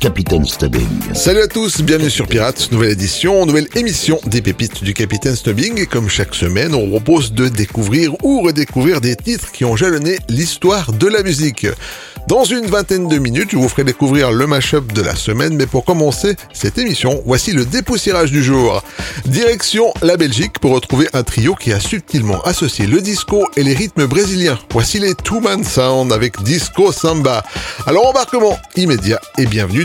Capitaine Stubbing. Salut à tous, bienvenue sur Pirates, nouvelle édition, nouvelle émission des pépites du Capitaine Stubbing. Et comme chaque semaine, on propose de découvrir ou redécouvrir des titres qui ont jalonné l'histoire de la musique. Dans une vingtaine de minutes, je vous ferai découvrir le mashup de la semaine, mais pour commencer cette émission, voici le dépoussiérage du jour. Direction la Belgique pour retrouver un trio qui a subtilement associé le disco et les rythmes brésiliens. Voici les Two Man Sound avec Disco Samba. Alors embarquement immédiat et bienvenue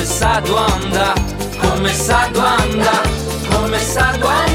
Come sta anda, come sta anda, come sta anda.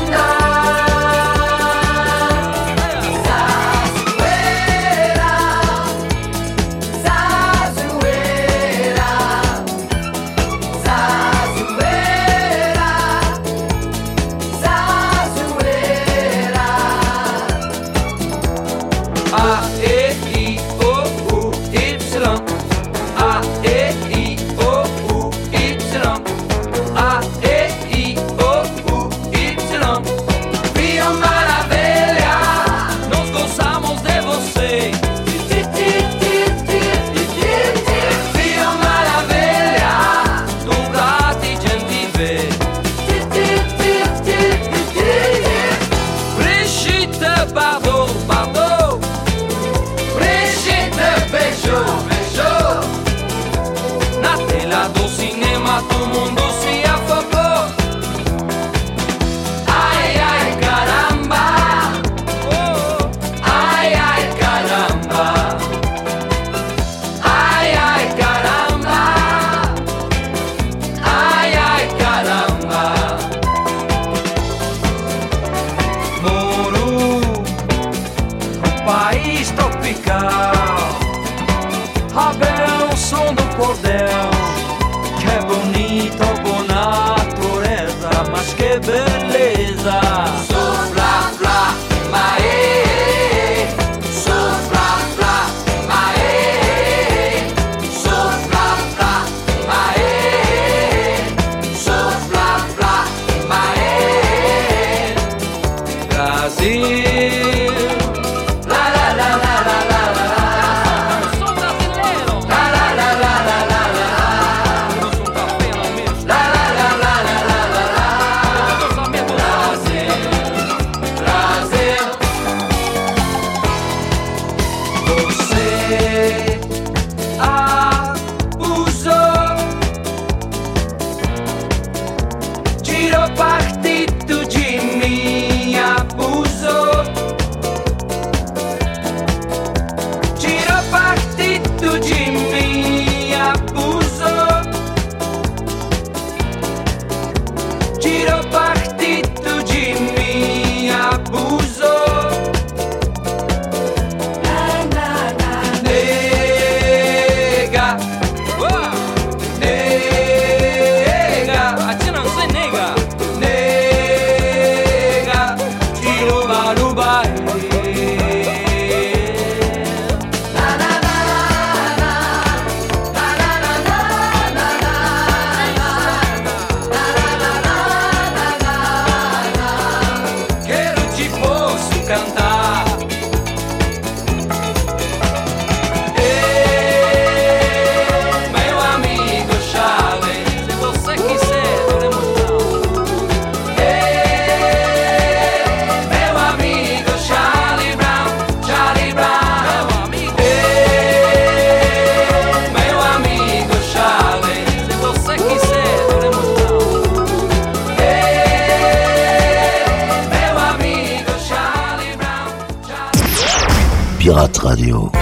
Radio.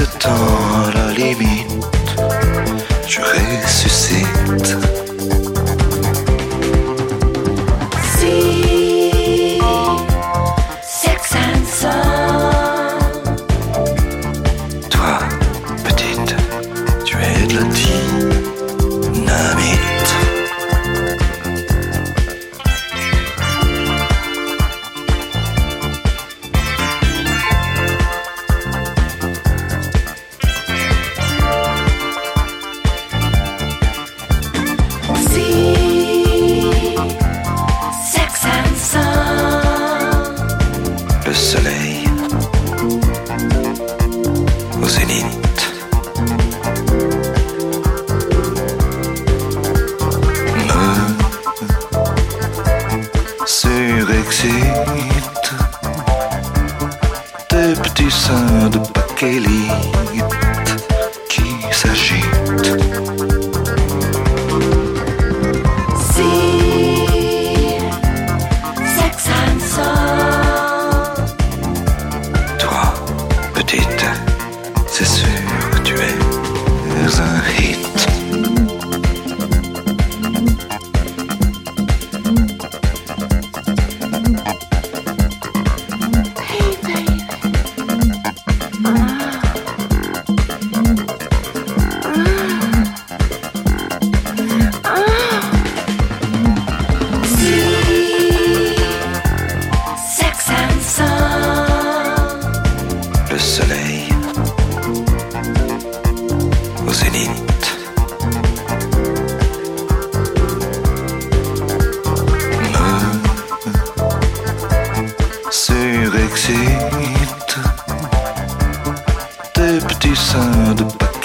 ce temps à la limite, je reste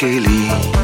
Kelly.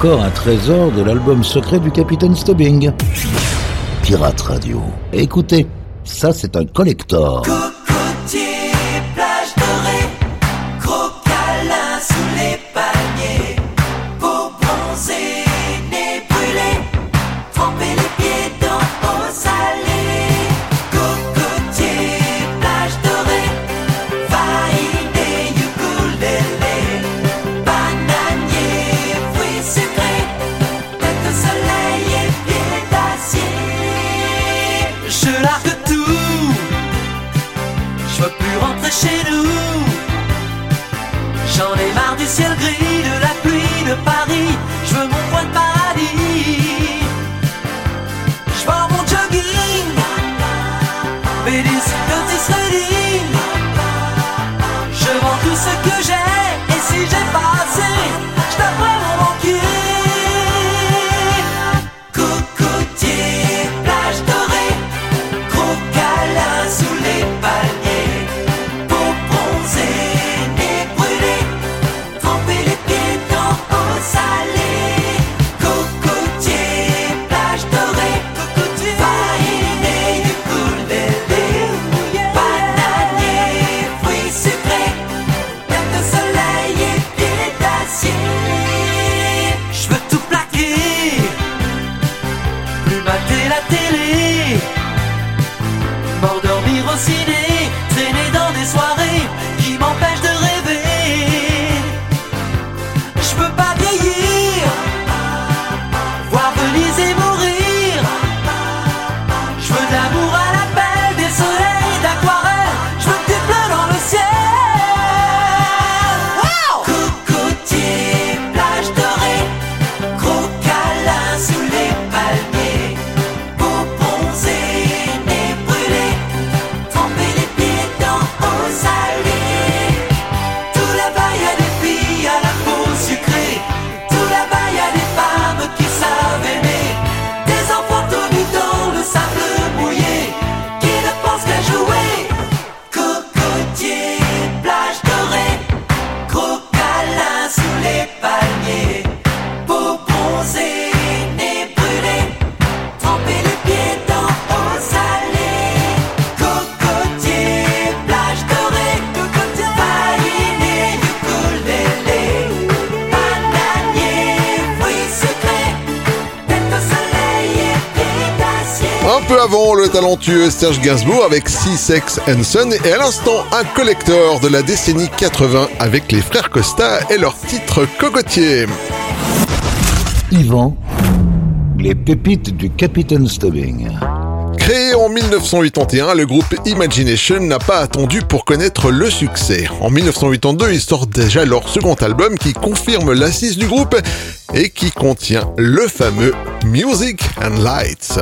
encore un trésor de l'album secret du capitaine Stubbing. Pirate Radio. Écoutez, ça c'est un collector. Serge Gainsbourg avec C Sex and et à l'instant un collecteur de la décennie 80 avec les frères Costa et leur titre cocotier. Yvan, les pépites du Capitaine Stubbing. Créé en 1981, le groupe Imagination n'a pas attendu pour connaître le succès. En 1982, ils sortent déjà leur second album qui confirme l'assise du groupe et qui contient le fameux Music and Lights.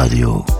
Radio.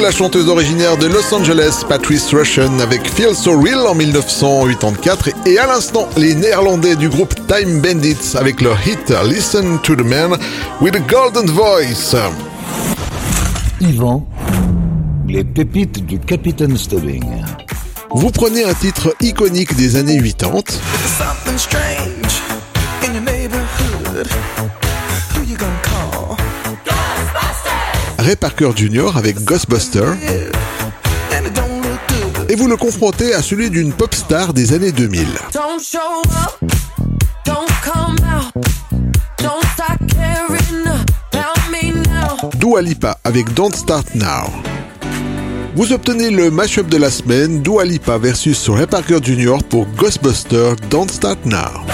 La chanteuse originaire de Los Angeles, Patrice Russian, avec Feel So Real en 1984, et à l'instant, les Néerlandais du groupe Time Bandits avec leur hit Listen to the Man with a Golden Voice. Yvan, les pépites du Capitaine Stubbing. Vous prenez un titre iconique des années 80. Ray Parker Jr. avec Ghostbuster et vous le confrontez à celui d'une pop star des années 2000. Dua Lipa avec Don't Start Now. Vous obtenez le mashup de la semaine Dua Lipa versus Ray Parker Jr. pour Ghostbuster Don't Start Now.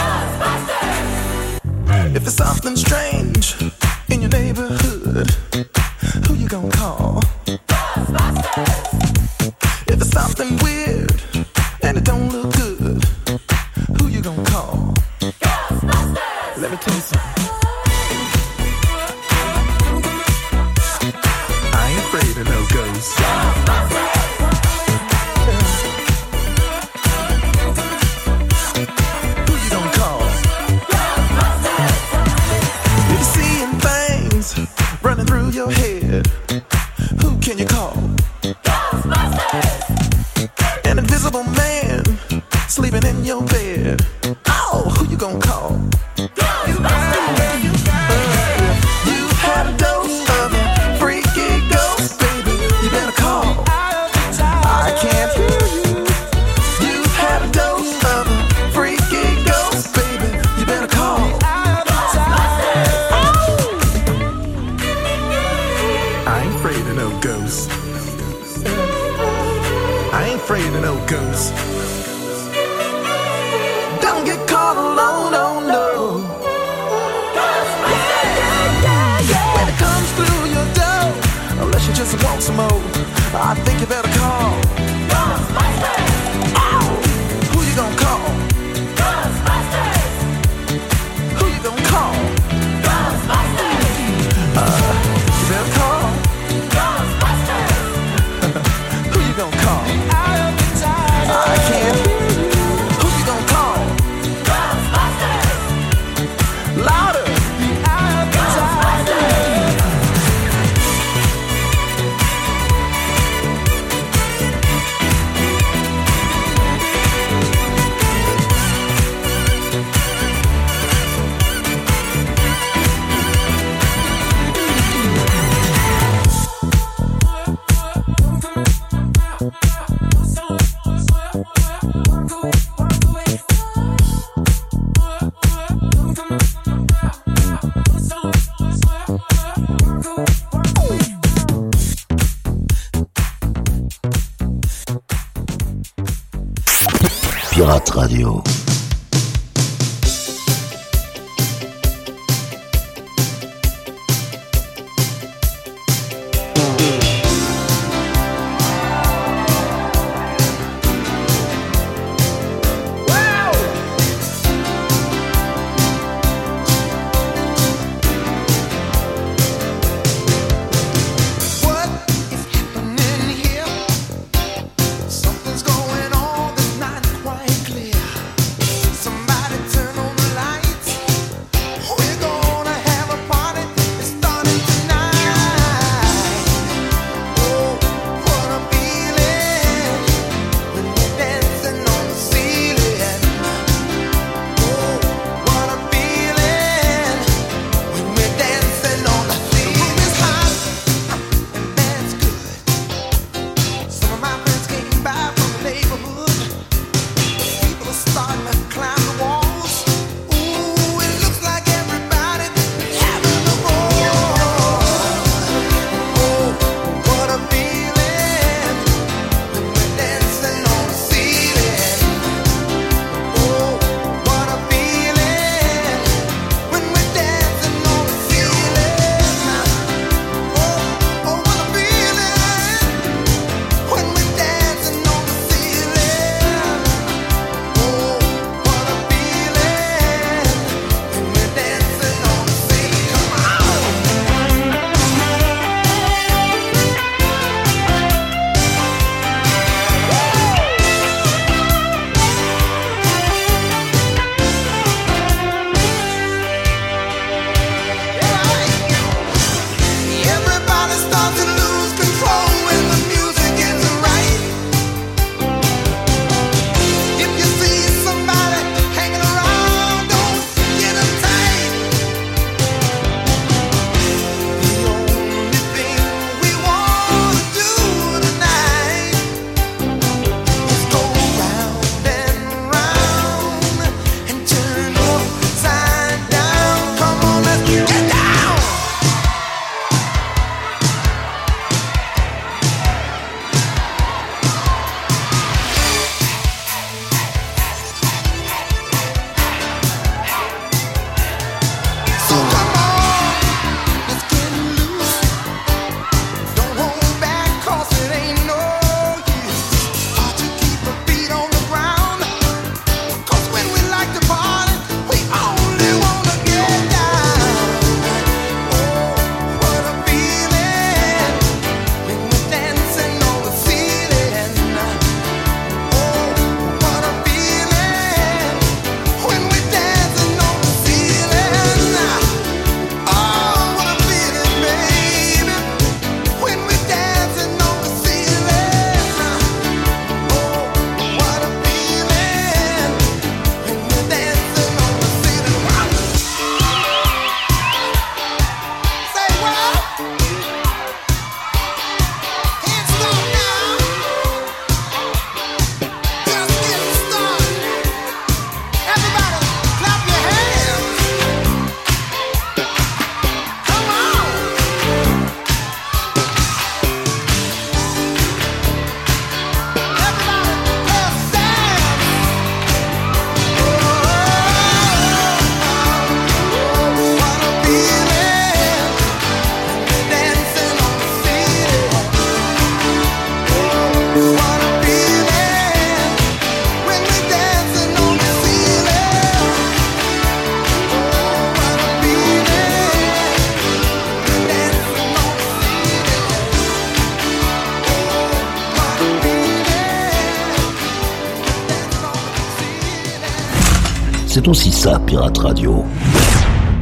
C'est aussi ça, Pirate Radio.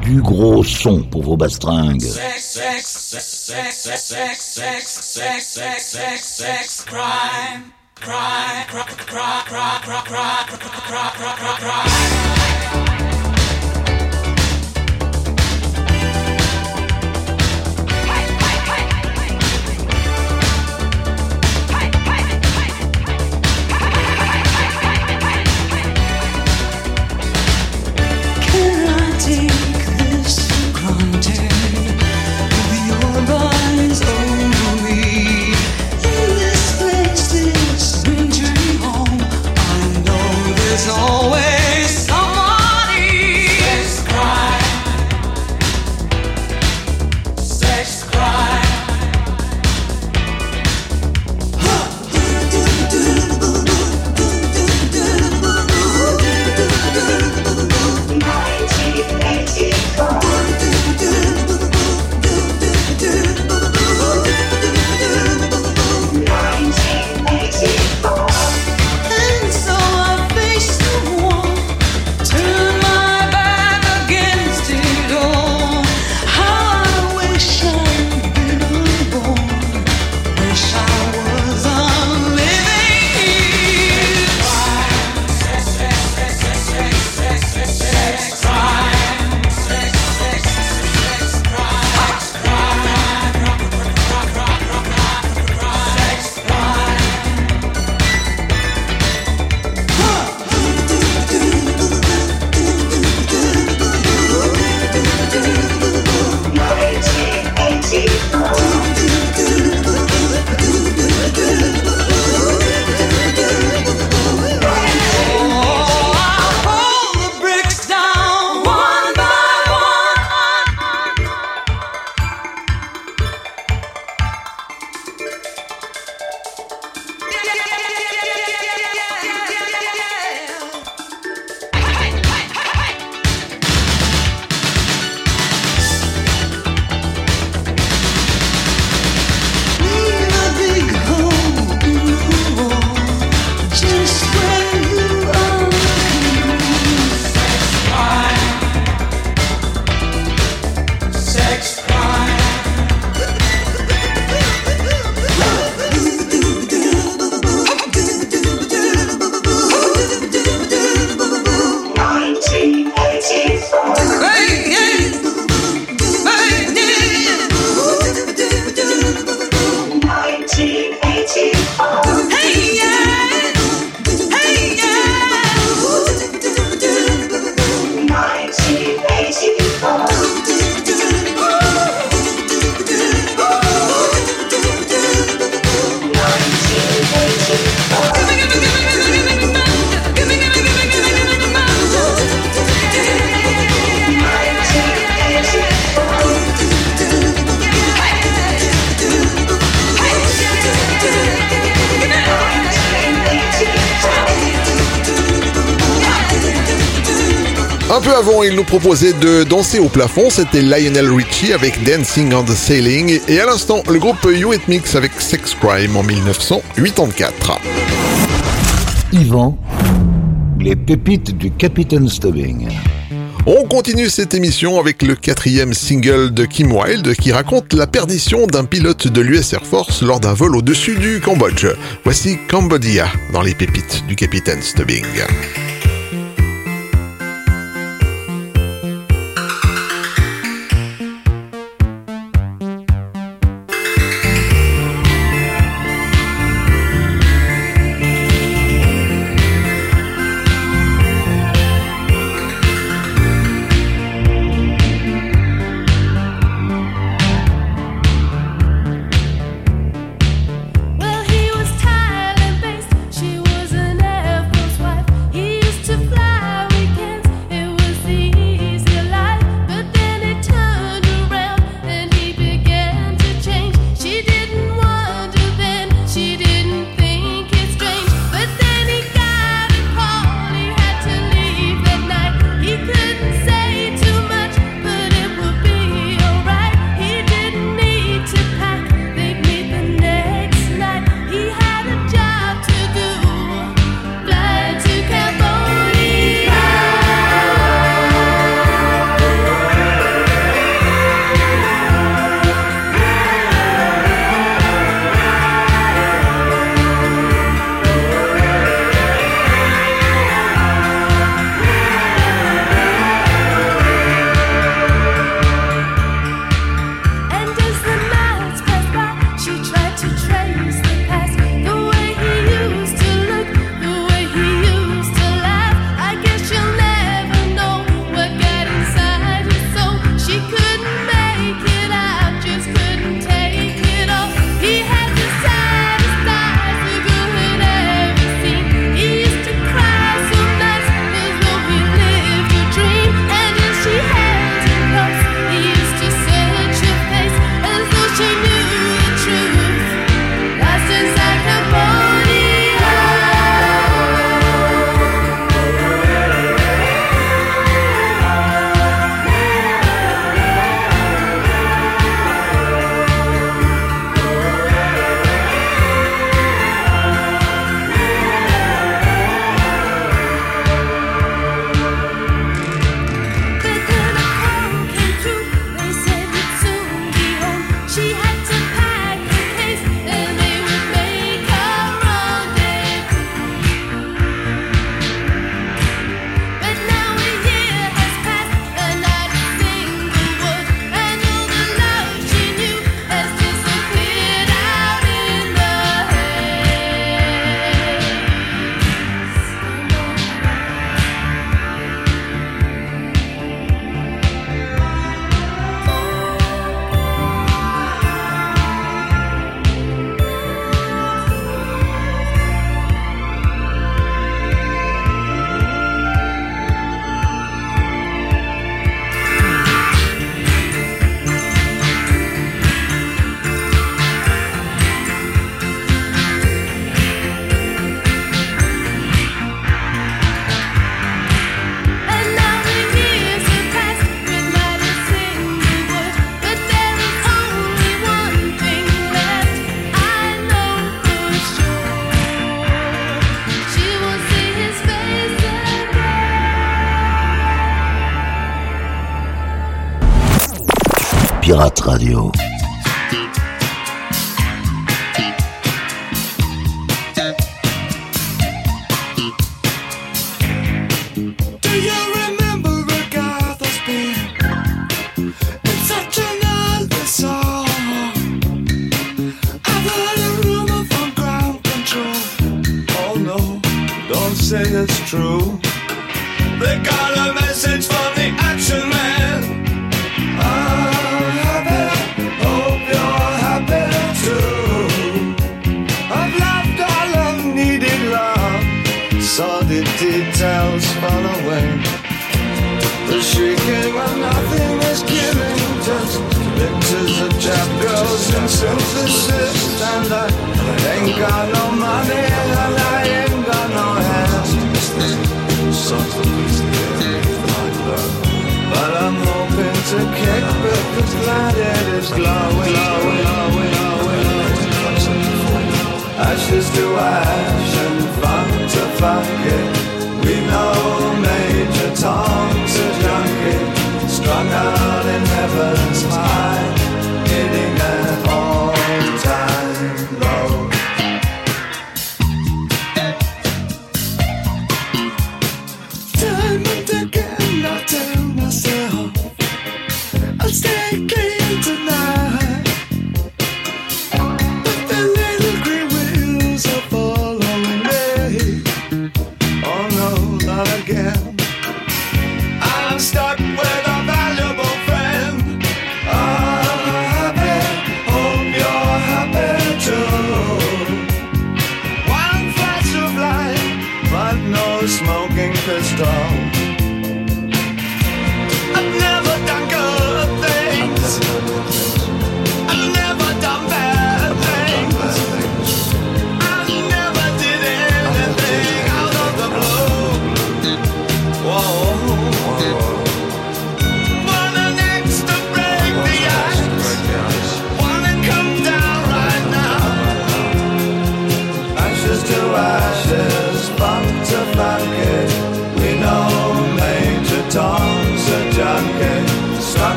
Du gros son pour vos bastringues. Always avant, il nous proposait de danser au plafond, c'était Lionel Richie avec Dancing on the Sailing, et à l'instant, le groupe You It Mix avec Sex Crime en 1984. Yvan, les pépites du Capitaine Stubbing. On continue cette émission avec le quatrième single de Kim Wilde qui raconte la perdition d'un pilote de l'US Air Force lors d'un vol au-dessus du Cambodge. Voici Cambodia dans les pépites du Capitaine Stubbing. got no money and I ain't got no hands. My love. But I'm hoping to kick glowing. Ashes to ash and fun to fuck it.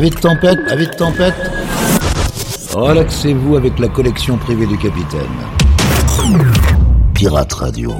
Avis de tempête, avis de tempête. Relaxez-vous avec la collection privée du capitaine. Pirate Radio.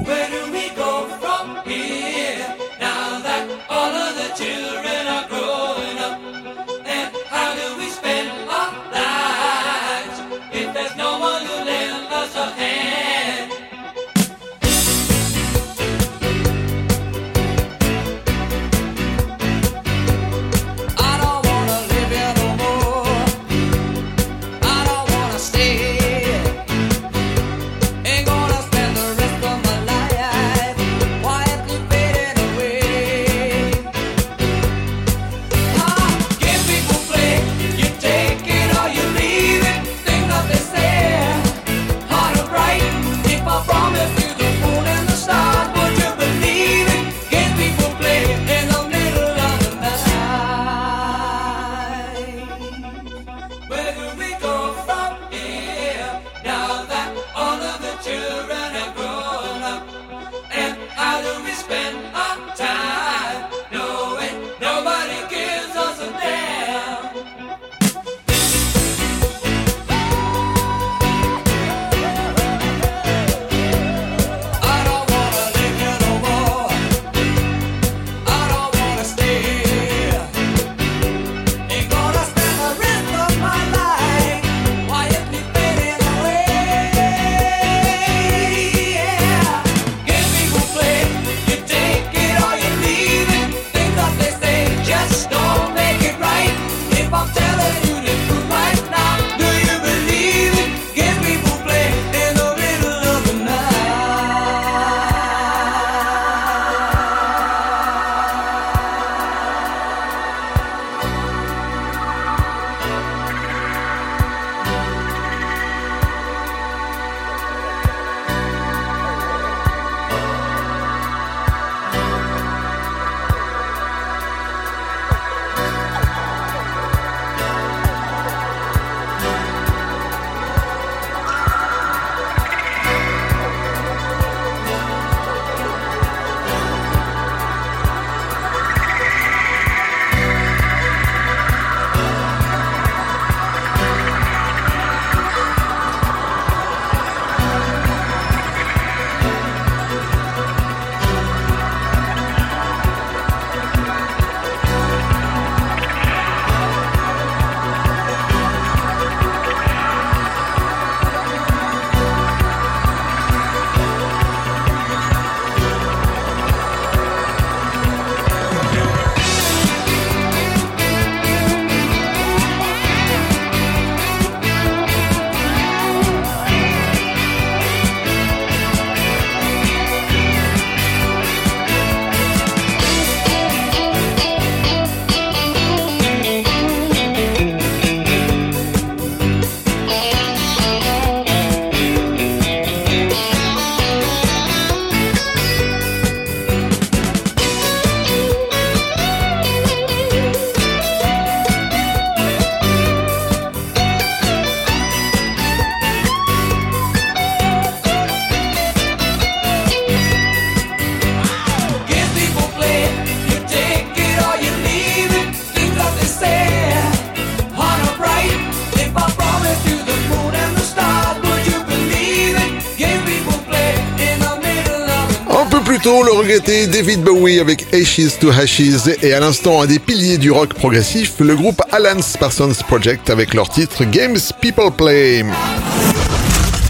avec Ashes to Ashes et à l'instant un des piliers du rock progressif, le groupe Alan Parsons Project avec leur titre Games People Play.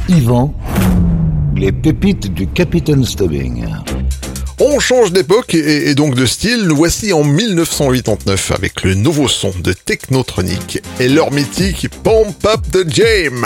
Yvan, les pépites du Capitaine Stubbing. On change d'époque et, donc de style. Nous voici en 1989 avec le nouveau son de Technotronic et leur mythique Pump Up the Jam.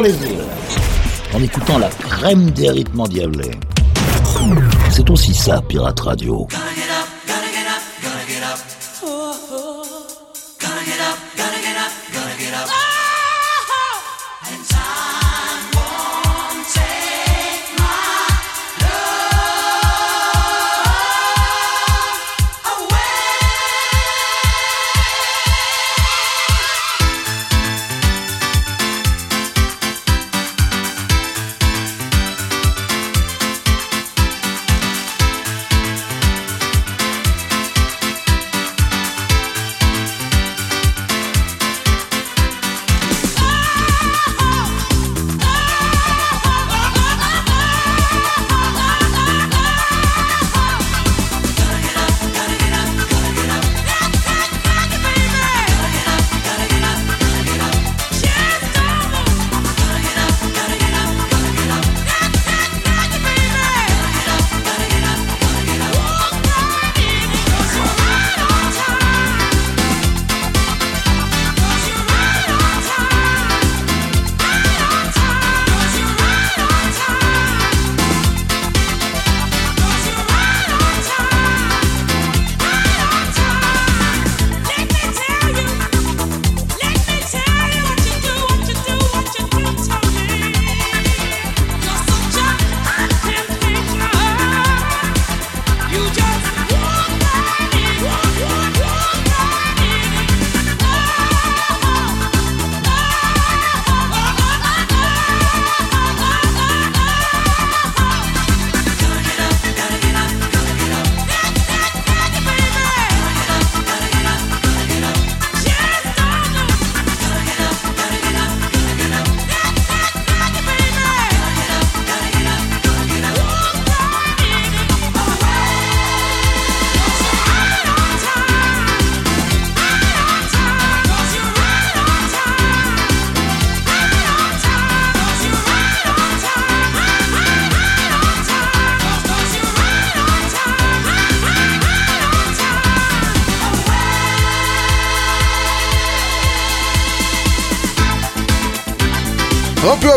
les îles, en écoutant la crème des rythmes endiablés. C'est aussi ça, Pirate Radio.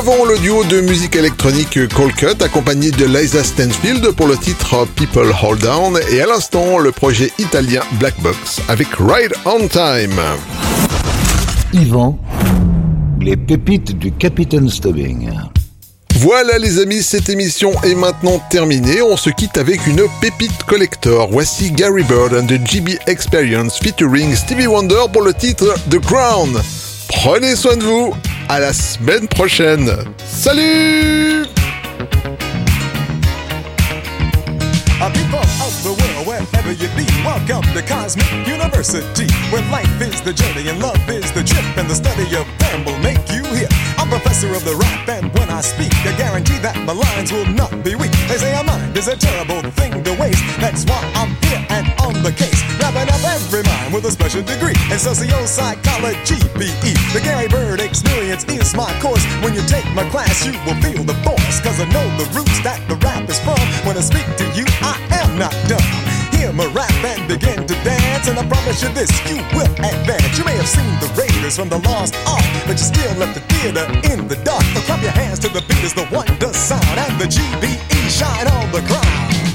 le duo de musique électronique Colcut accompagné de Liza Stansfield pour le titre People Hold Down et à l'instant le projet italien Black Box avec Ride on Time. Yvan, les pépites du Capitaine Stubbing. Voilà les amis, cette émission est maintenant terminée. On se quitte avec une pépite collector. Voici Gary Bird and the GB Experience featuring Stevie Wonder pour le titre The Crown. Prenez soin de vous à la semaine prochaine. Salut wherever you be, welcome to Cosmic University, where life is the journey and love is the trip, and the study of them will make you hear. I'm professor of the rap, and when I speak, I guarantee that my lines will not be weak. They say a mind is a terrible thing to waste. That's why I'm here and the case, wrapping up every mind with a special degree in socio-psychology, PE. The Gary Bird experience is my course. When you take my class, you will feel the force, cause I know the roots that the rap is from. When I speak to you, I am not dumb. Hear my rap and begin to dance, and I promise you this, you will advance. You may have seen the Raiders from the Lost Ark, but you still left the theater in the dark. So clap your hands to the beat as the wonder sound, and the GBE shine on the crown.